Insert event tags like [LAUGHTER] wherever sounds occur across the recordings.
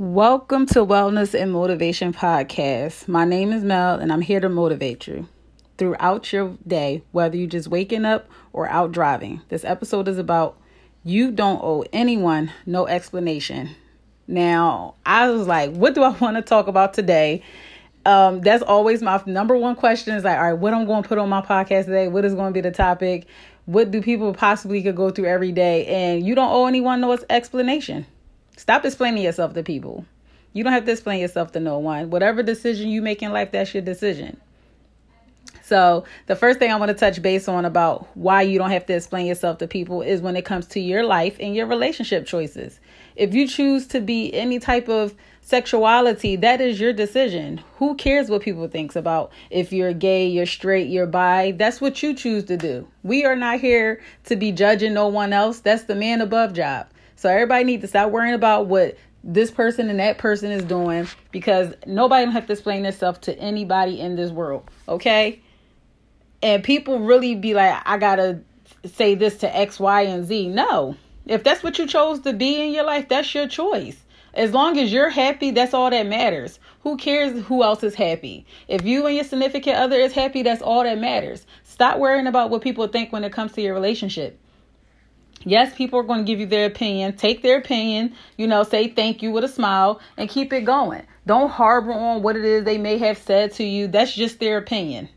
Welcome to Wellness and Motivation Podcast. My name is Mel and I'm here to motivate you throughout your day, whether you're just waking up or out driving. This episode is about you don't owe anyone no explanation. Now, I was like, what do I want to talk about today? Um, that's always my number one question is like, all right, what I'm going to put on my podcast today? What is going to be the topic? What do people possibly could go through every day? And you don't owe anyone no explanation. Stop explaining yourself to people. You don't have to explain yourself to no one. Whatever decision you make in life, that's your decision. So, the first thing I want to touch base on about why you don't have to explain yourself to people is when it comes to your life and your relationship choices. If you choose to be any type of sexuality, that is your decision. Who cares what people thinks about if you're gay, you're straight, you're bi? That's what you choose to do. We are not here to be judging no one else. That's the man above job. So everybody needs to stop worrying about what this person and that person is doing because nobody have to explain themselves to anybody in this world. Okay? And people really be like, I gotta say this to X, Y, and Z. No. If that's what you chose to be in your life, that's your choice. As long as you're happy, that's all that matters. Who cares who else is happy? If you and your significant other is happy, that's all that matters. Stop worrying about what people think when it comes to your relationship. Yes, people are going to give you their opinion. Take their opinion, you know, say thank you with a smile and keep it going. Don't harbor on what it is they may have said to you. That's just their opinion.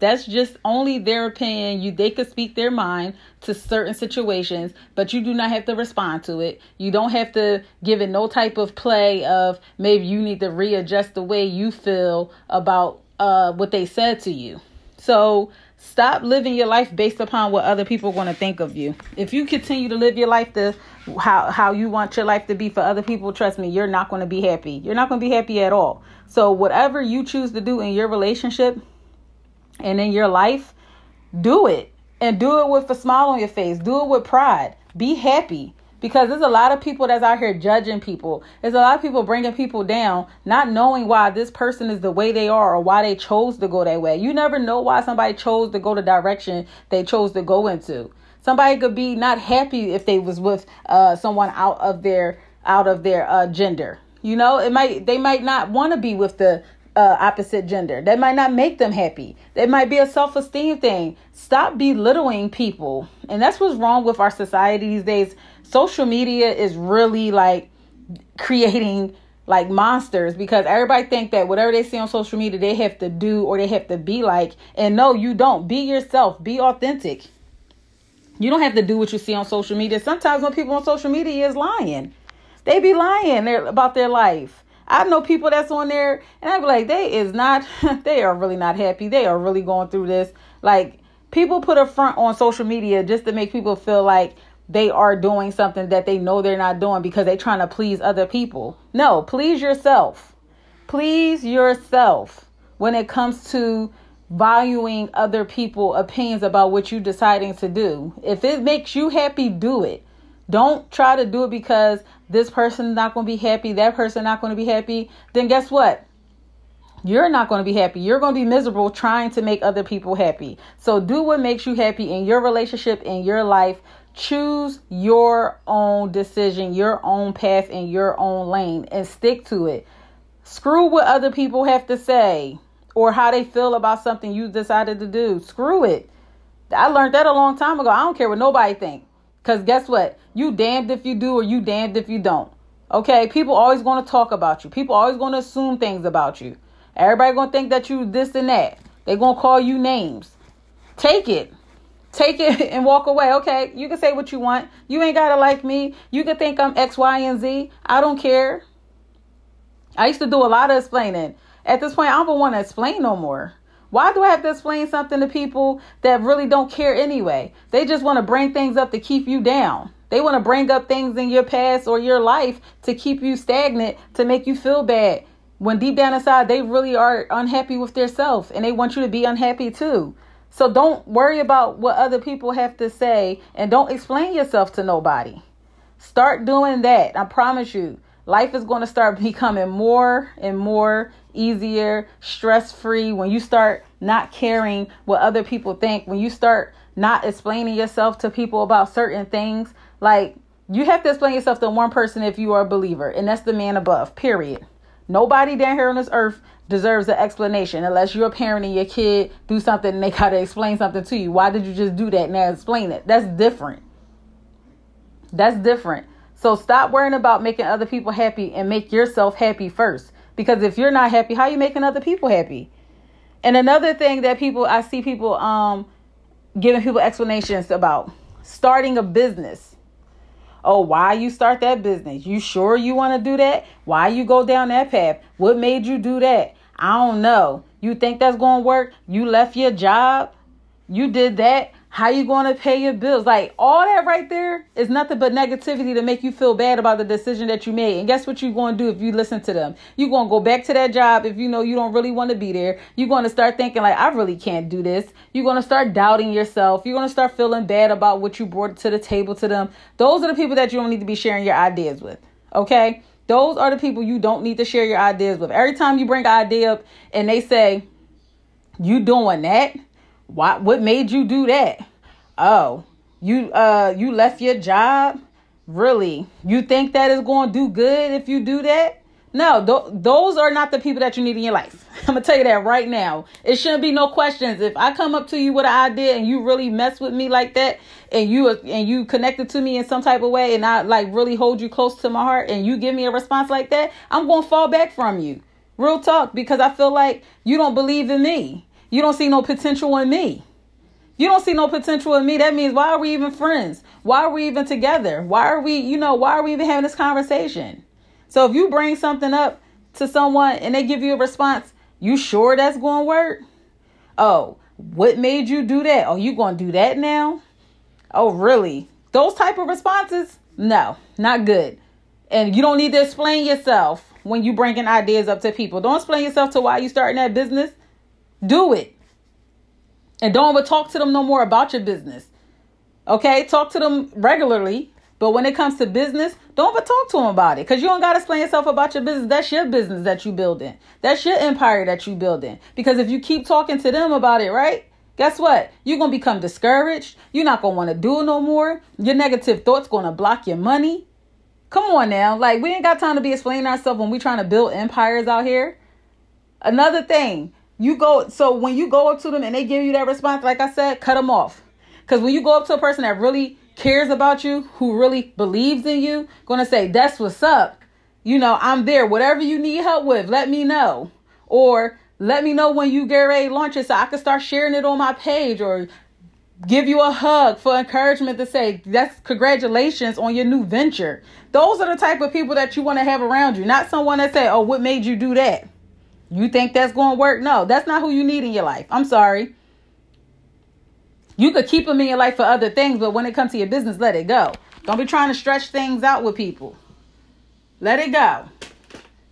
That's just only their opinion. You they could speak their mind to certain situations, but you do not have to respond to it. You don't have to give it no type of play of maybe you need to readjust the way you feel about uh, what they said to you. So Stop living your life based upon what other people are going to think of you. If you continue to live your life the how how you want your life to be for other people, trust me, you're not going to be happy. You're not going to be happy at all. So whatever you choose to do in your relationship and in your life, do it and do it with a smile on your face. Do it with pride. Be happy because there's a lot of people that's out here judging people. There's a lot of people bringing people down, not knowing why this person is the way they are or why they chose to go that way. You never know why somebody chose to go the direction they chose to go into. Somebody could be not happy if they was with uh, someone out of their out of their uh, gender. You know, it might they might not want to be with the uh, opposite gender. That might not make them happy. That might be a self esteem thing. Stop belittling people. And that's what's wrong with our society these days social media is really like creating like monsters because everybody think that whatever they see on social media they have to do or they have to be like and no you don't be yourself be authentic you don't have to do what you see on social media sometimes when people on social media is lying they be lying about their life i know people that's on there and I'd be like they is not [LAUGHS] they are really not happy they are really going through this like people put a front on social media just to make people feel like they are doing something that they know they're not doing because they're trying to please other people. No, please yourself. Please yourself when it comes to valuing other people opinions about what you're deciding to do. If it makes you happy, do it. Don't try to do it because this person's not going to be happy, that person not going to be happy. Then guess what? You're not going to be happy. You're going to be miserable trying to make other people happy. So do what makes you happy in your relationship, in your life. Choose your own decision, your own path, in your own lane and stick to it. Screw what other people have to say or how they feel about something you decided to do. Screw it. I learned that a long time ago. I don't care what nobody think. Cause guess what? You damned if you do or you damned if you don't. Okay? People always going to talk about you. People always going to assume things about you. Everybody going to think that you this and that. They going to call you names. Take it. Take it [LAUGHS] and walk away. Okay, you can say what you want. You ain't gotta like me. You can think I'm X, Y, and Z. I don't care. I used to do a lot of explaining. At this point, I don't want to explain no more. Why do I have to explain something to people that really don't care anyway? They just want to bring things up to keep you down. They want to bring up things in your past or your life to keep you stagnant, to make you feel bad. When deep down inside, they really are unhappy with themselves and they want you to be unhappy too. So don't worry about what other people have to say and don't explain yourself to nobody. Start doing that. I promise you, life is going to start becoming more and more easier, stress free when you start not caring what other people think, when you start not explaining yourself to people about certain things. Like, You have to explain yourself to one person if you are a believer, and that's the man above, period. Nobody down here on this earth deserves an explanation unless you're a parent and your kid do something and they gotta explain something to you. Why did you just do that? Now explain it. That's different. That's different. So stop worrying about making other people happy and make yourself happy first. Because if you're not happy, how are you making other people happy? And another thing that people I see people um giving people explanations about starting a business. Oh, why you start that business? You sure you want to do that? Why you go down that path? What made you do that? I don't know. You think that's going to work? You left your job? You did that? How you going to pay your bills? Like all that right there is nothing but negativity to make you feel bad about the decision that you made. And guess what you're going to do if you listen to them? You're going to go back to that job if you know you don't really want to be there. You're going to start thinking like I really can't do this. You're going to start doubting yourself. You're going to start feeling bad about what you brought to the table to them. Those are the people that you don't need to be sharing your ideas with. Okay? Those are the people you don't need to share your ideas with. Every time you bring an idea up and they say, You doing that? What what made you do that? Oh, you uh you left your job? Really? You think that is going to do good if you do that? No, th- those are not the people that you need in your life. [LAUGHS] I'm gonna tell you that right now. It shouldn't be no questions. If I come up to you with an idea and you really mess with me like that, and you and you connected to me in some type of way, and I like really hold you close to my heart, and you give me a response like that, I'm gonna fall back from you. Real talk, because I feel like you don't believe in me. You don't see no potential in me. You don't see no potential in me. That means why are we even friends? Why are we even together? Why are we, you know, why are we even having this conversation? So if you bring something up to someone and they give you a response, you sure that's going to work? Oh, what made you do that? Oh, you going to do that now? Oh, really? Those type of responses? No, not good. And you don't need to explain yourself when you bringing ideas up to people. Don't explain yourself to why you starting that business. Do it. And don't ever talk to them no more about your business. Okay? Talk to them regularly but when it comes to business, don't ever talk to them about it because you don't got to explain yourself about your business. That's your business that you building. That's your empire that you building. Because if you keep talking to them about it, right? Guess what? You're going to become discouraged. You're not going to want to do it no more. Your negative thoughts going to block your money. Come on now. Like, we ain't got time to be explaining ourselves when we trying to build empires out here. Another thing, you go, so when you go up to them and they give you that response, like I said, cut them off. Because when you go up to a person that really cares about you, who really believes in you, gonna say, That's what's up. You know, I'm there. Whatever you need help with, let me know. Or let me know when you get ready to launch it so I can start sharing it on my page or give you a hug for encouragement to say that's congratulations on your new venture. Those are the type of people that you want to have around you, not someone that say, "Oh, what made you do that?" You think that's going to work? No, that's not who you need in your life. I'm sorry. You could keep them in your life for other things, but when it comes to your business, let it go. Don't be trying to stretch things out with people. Let it go.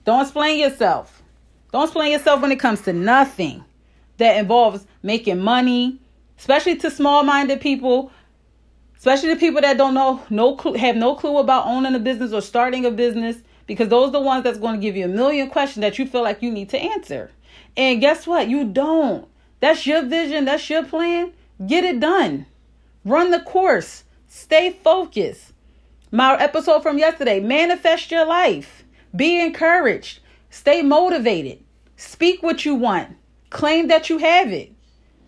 Don't explain yourself. Don't explain yourself when it comes to nothing that involves making money, especially to small-minded people, especially the people that don't know no clue, have no clue about owning a business or starting a business because those are the ones that's going to give you a million questions that you feel like you need to answer. And guess what? You don't. That's your vision, that's your plan. Get it done. Run the course. Stay focused. My episode from yesterday manifest your life. Be encouraged. Stay motivated. Speak what you want. Claim that you have it.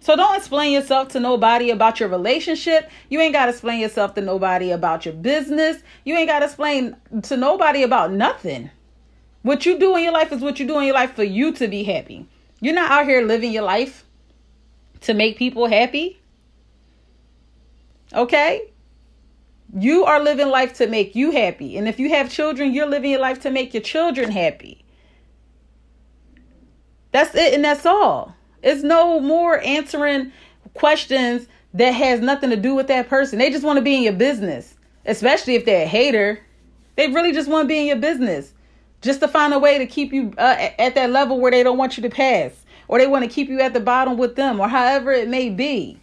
So don't explain yourself to nobody about your relationship. You ain't got to explain yourself to nobody about your business. You ain't got to explain to nobody about nothing. What you do in your life is what you do in your life for you to be happy. You're not out here living your life to make people happy. Okay? You are living life to make you happy. And if you have children, you're living your life to make your children happy. That's it and that's all. It's no more answering questions that has nothing to do with that person. They just want to be in your business, especially if they're a hater. They really just want to be in your business just to find a way to keep you uh, at that level where they don't want you to pass or they want to keep you at the bottom with them or however it may be.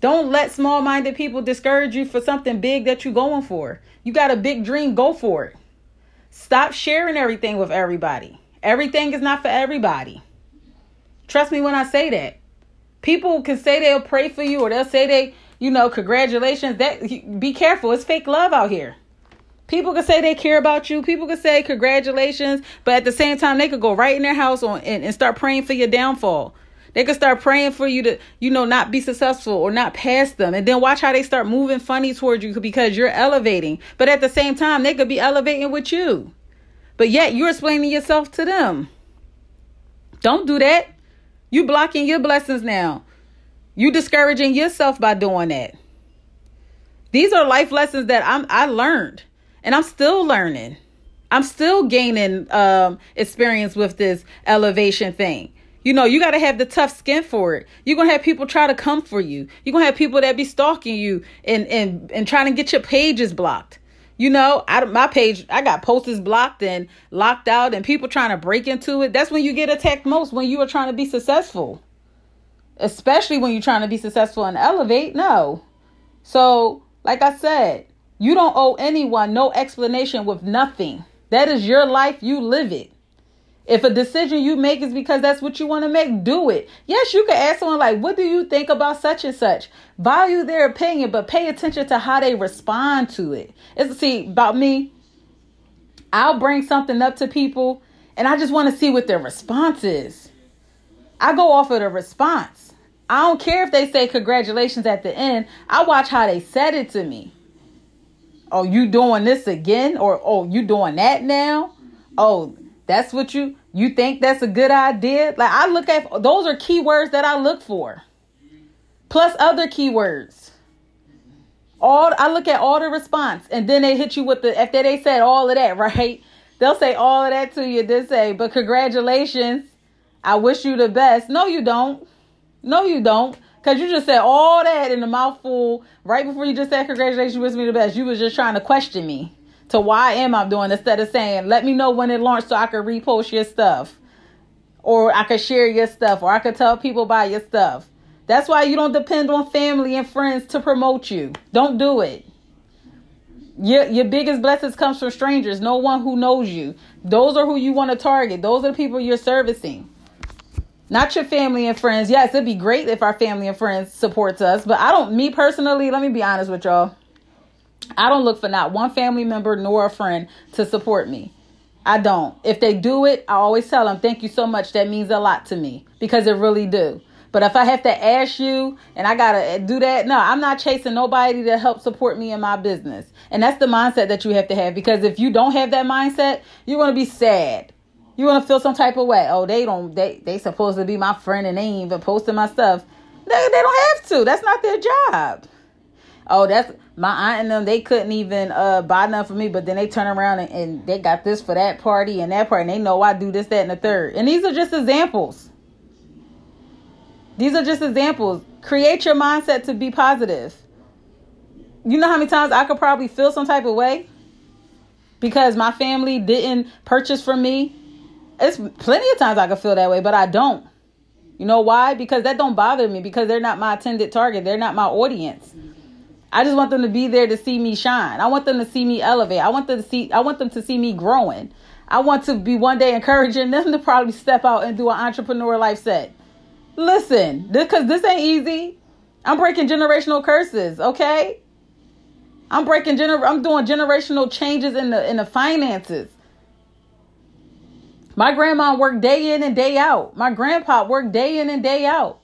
Don't let small minded people discourage you for something big that you're going for. You got a big dream, go for it. Stop sharing everything with everybody. Everything is not for everybody. Trust me when I say that. People can say they'll pray for you or they'll say they, you know, congratulations. That be careful. It's fake love out here. People can say they care about you. People can say congratulations, but at the same time, they could go right in their house on and, and start praying for your downfall. They could start praying for you to, you know, not be successful or not pass them. And then watch how they start moving funny towards you because you're elevating. But at the same time, they could be elevating with you. But yet you're explaining yourself to them. Don't do that. You blocking your blessings now. You discouraging yourself by doing that. These are life lessons that I'm I learned and I'm still learning. I'm still gaining um, experience with this elevation thing. You know, you got to have the tough skin for it. You're going to have people try to come for you. You're going to have people that be stalking you and, and, and trying to get your pages blocked. You know, I, my page, I got posters blocked and locked out and people trying to break into it. That's when you get attacked most when you are trying to be successful. Especially when you're trying to be successful and elevate. No. So, like I said, you don't owe anyone no explanation with nothing. That is your life. You live it. If a decision you make is because that's what you want to make, do it. Yes, you can ask someone like, "What do you think about such and such?" Value their opinion, but pay attention to how they respond to it. It's see about me. I'll bring something up to people, and I just want to see what their response is. I go off of the response. I don't care if they say congratulations at the end. I watch how they said it to me. Oh, you doing this again? Or oh, you doing that now? Oh, that's what you you think that's a good idea? Like I look at those are keywords that I look for. Plus other keywords. All I look at all the response and then they hit you with the after they said all of that, [LAUGHS] right? They'll say all of that to you, then say, but congratulations. I wish you the best. No, you don't. No, you don't. Cause you just said all that in a mouthful right before you just said congratulations, wish me the best. You was just trying to question me to why am I doing instead of saying, let me know when it launched so I can repost your stuff. Or I could share your stuff, or I could tell people about your stuff. That's why you don't depend on family and friends to promote you. Don't do it. Your your biggest blessings comes from strangers, no one who knows you. Those are who you want to target. Those are the people you're servicing. Not your family and friends. Yes, it'd be great if our family and friends supports us, but I don't me personally, let me be honest with y'all. I don't look for not one family member nor a friend to support me. I don't. If they do it, I always tell them, thank you so much. That means a lot to me because it really do. But if I have to ask you and I got to eh, do that, no, I'm not chasing nobody to help support me in my business. And that's the mindset that you have to have because if you don't have that mindset, you're going to be sad. You're going to feel some type of way. Oh, they don't, they, they supposed to be my friend and they ain't even posting my stuff. They, they don't have to. That's not their job oh, that's my aunt and them. They couldn't even uh, buy nothing for me, but then they turn around and, and they got this for that party and that party, and they know I do this, that, and the third. And these are just examples. These are just examples. Create your mindset to be positive. You know how many times I could probably feel some type of way because my family didn't purchase from me. It's plenty of times I could feel that way, but I don't. You know why? Because that don't bother me because they're not my intended target. They're not my audience. I just want them to be there to see me shine. I want them to see me elevate. I want them to see I want them to see me growing. I want to be one day encouraging them to probably step out and do an entrepreneur life set. Listen, because this, this ain't easy. I'm breaking generational curses, okay? I'm breaking gener I'm doing generational changes in the in the finances. My grandma worked day in and day out. My grandpa worked day in and day out.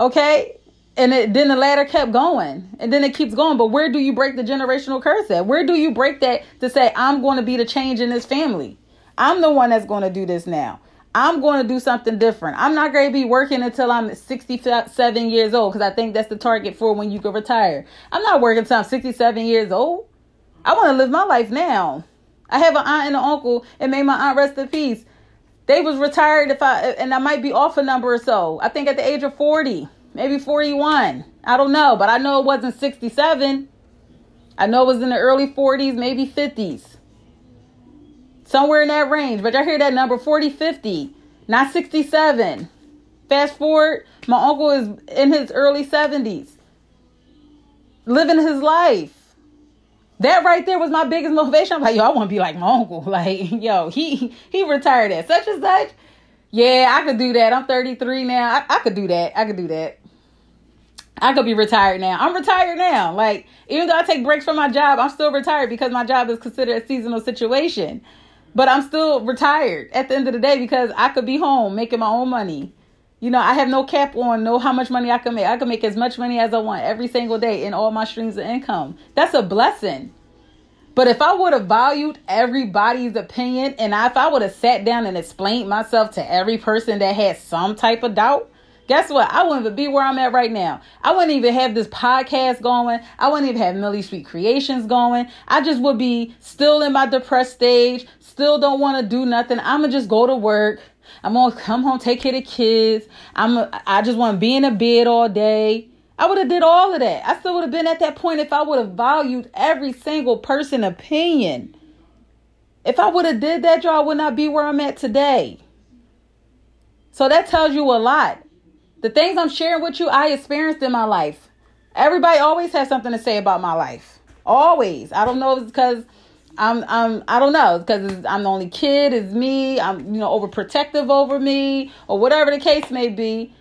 Okay? And it, then the ladder kept going and then it keeps going. But where do you break the generational curse at? Where do you break that to say i'm going to be the change in this family. I'm the one that's going to do this now. I'm going to do something different. I'm not going to be working until i'm 67 years old because i think that's the target for when you can retire. I'm not working until i'm 67 years old. I want to live my life now. I have an aunt and an uncle and may my aunt rest in peace. They was retired if i and i might be off a number or so. I think at the age of 40 maybe 41. I don't know, but I know it wasn't 67. I know it was in the early 40s, maybe 50s. Somewhere in that range. But I hear that number 40, 50, not 67. Fast forward, my uncle is in his early 70s, living his life. That right there was my biggest [LAUGHS] motivation. I'm like, yo, I want to be like my uncle. [LAUGHS] Like, yo, he he retired at such and such. Yeah, I could do that. I'm 33 now. I, I could do that. I could do that. I could be retired now. I'm retired now. Like, even though I take breaks from my job, I'm still retired because my job is considered a seasonal situation. But I'm still retired at the end of the day because I could be home making my own money. You know, I have no cap on know how much money I can make. I can make as much money as I want every single day in all my streams of income. That's a blessing. But if I would have valued everybody's opinion and if I would have sat down and explained myself to every person that had some type of doubt, guess what? I wouldn't even be where I'm at right now. I wouldn't even have this podcast going. I wouldn't even have Millie Sweet Creations going. I just would be still in my depressed stage, still don't want to do nothing. I'm going to just go to work. I'm going to come home, take care of the kids. I'm I just want to be in a bed all day. I would have did all of that. I still would have been at that point if I would have valued every single person opinion. If I would have did that, y'all would not be where I'm at today. So that tells you a lot. The things I'm sharing with you, I experienced in my life. Everybody always has something to say about my life. Always. I don't know if it's because I'm I'm I don't know because I'm the only kid. It's me. I'm you know overprotective over me or whatever the case may be.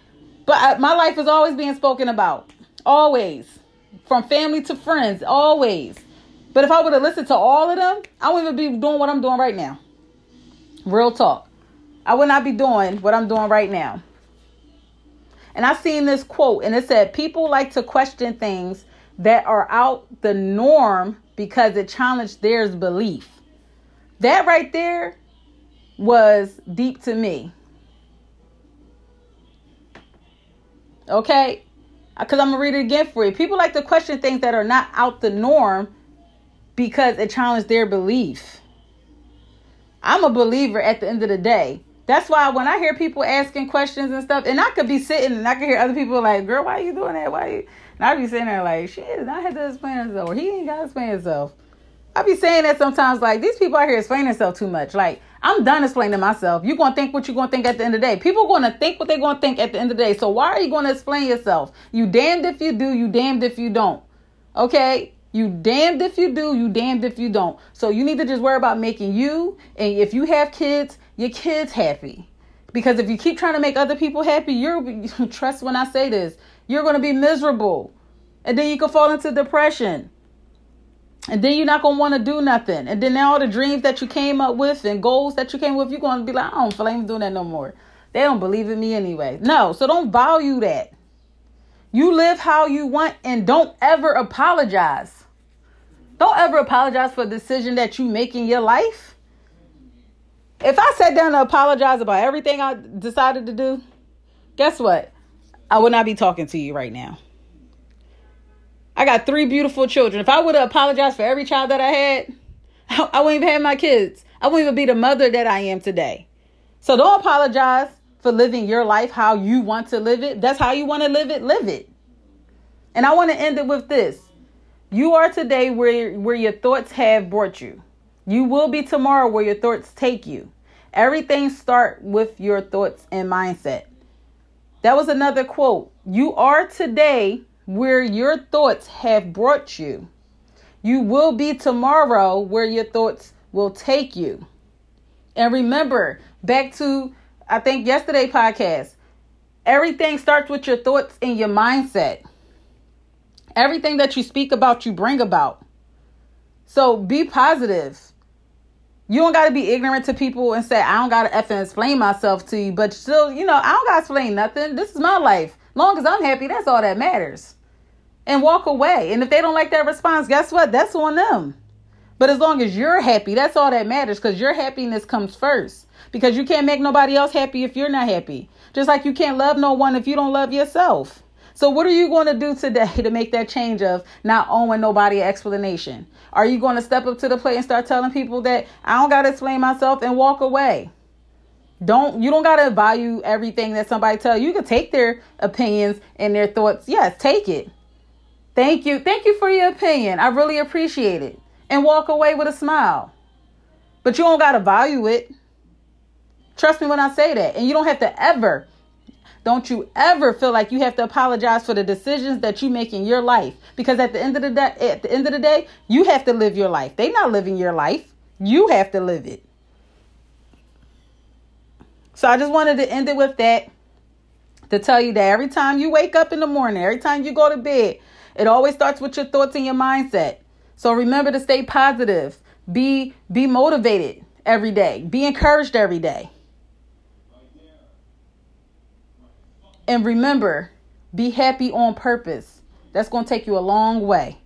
But I, my life is always being spoken about. Always, from family to friends. Always. But if I would have listened to all of them, I wouldn't even be doing what I'm doing right now. Real talk. I would not be doing what I'm doing right now. And I seen this quote, and it said, People like to question things that are out the norm because it challenged their belief. That right there was deep to me. Okay? Uh, because I'm going to read it again for you. People like to question things that are not out the norm because it challenged their belief. I'm a believer at the end of the day. That's why when I hear people asking questions and stuff, and I could be sitting and I could hear other people like, girl, why are you doing that? Why? And I be sitting there like, shit, I had to explain himself, or he ain't got to explain himself. I be saying that sometimes, like, these people out here explaining themselves too much. Like, I'm done explaining myself. You're going to think what you're going to think at the end of the day. People going to think what they're going to think at the end of the day. So why are you going to explain yourself? You damned if you do, you damned if you don't. Okay? You damned if you do, you damned if you don't. So you need to just worry about making you, and if you have kids, your kids happy. Because if you keep trying to make other people happy, you're [LAUGHS] trust when I say this, you're going to be miserable. And then you can fall into depression. And then you're not going to want to do nothing. And then now all the dreams that you came up with and goals that you came with, you're going to be like, I don't feel like I'm doing that no more. They don't believe in me anyway. No, so don't value that. You live how you want and don't ever apologize. Don't ever apologize for a decision that you make in your life. If I sat down to apologize about everything I decided to do, guess what? I would not be talking to you right now. I got three beautiful children. If I would have apologized for every child that I had, [LAUGHS] I wouldn't even have my kids. I wouldn't even be the mother that I am today. So don't apologize for living your life how you want to live it. That's how you want to live it. Live it. And I want to end it with this. You are today where, where your thoughts have brought you. You will be tomorrow where your thoughts take you. Everything start with your thoughts and mindset. That was another quote. You are today where your thoughts have brought you. You will be tomorrow where your thoughts will take you. And remember, back to I think yesterday podcast, everything starts with your thoughts and your mindset. Everything that you speak about, you bring about. So be positive. You don't got to be ignorant to people and say, I don't got to effing explain myself to you. But still, you know, I don't got to explain nothing. This is my life. Long as I'm happy, that's all that matters. And walk away. And if they don't like that response, guess what? That's on them. But as long as you're happy, that's all that matters because your happiness comes first. Because you can't make nobody else happy if you're not happy. Just like you can't love no one if you don't love yourself. So, what are you going to do today to make that change of not owing nobody an explanation? Are you going to step up to the plate and start telling people that I don't got to explain myself and walk away? Don't you don't gotta value everything that somebody tell you. You can take their opinions and their thoughts. Yes, take it. Thank you. Thank you for your opinion. I really appreciate it. And walk away with a smile. But you don't gotta value it. Trust me when I say that. And you don't have to ever don't you ever feel like you have to apologize for the decisions that you make in your life because at the end of the day, at the end of the day, you have to live your life. They're not living your life. You have to live it. So I just wanted to end it with that to tell you that every time you wake up in the morning, every time you go to bed, it always starts with your thoughts and your mindset. So remember to stay positive. Be be motivated every day. Be encouraged every day. And remember, be happy on purpose. That's going to take you a long way.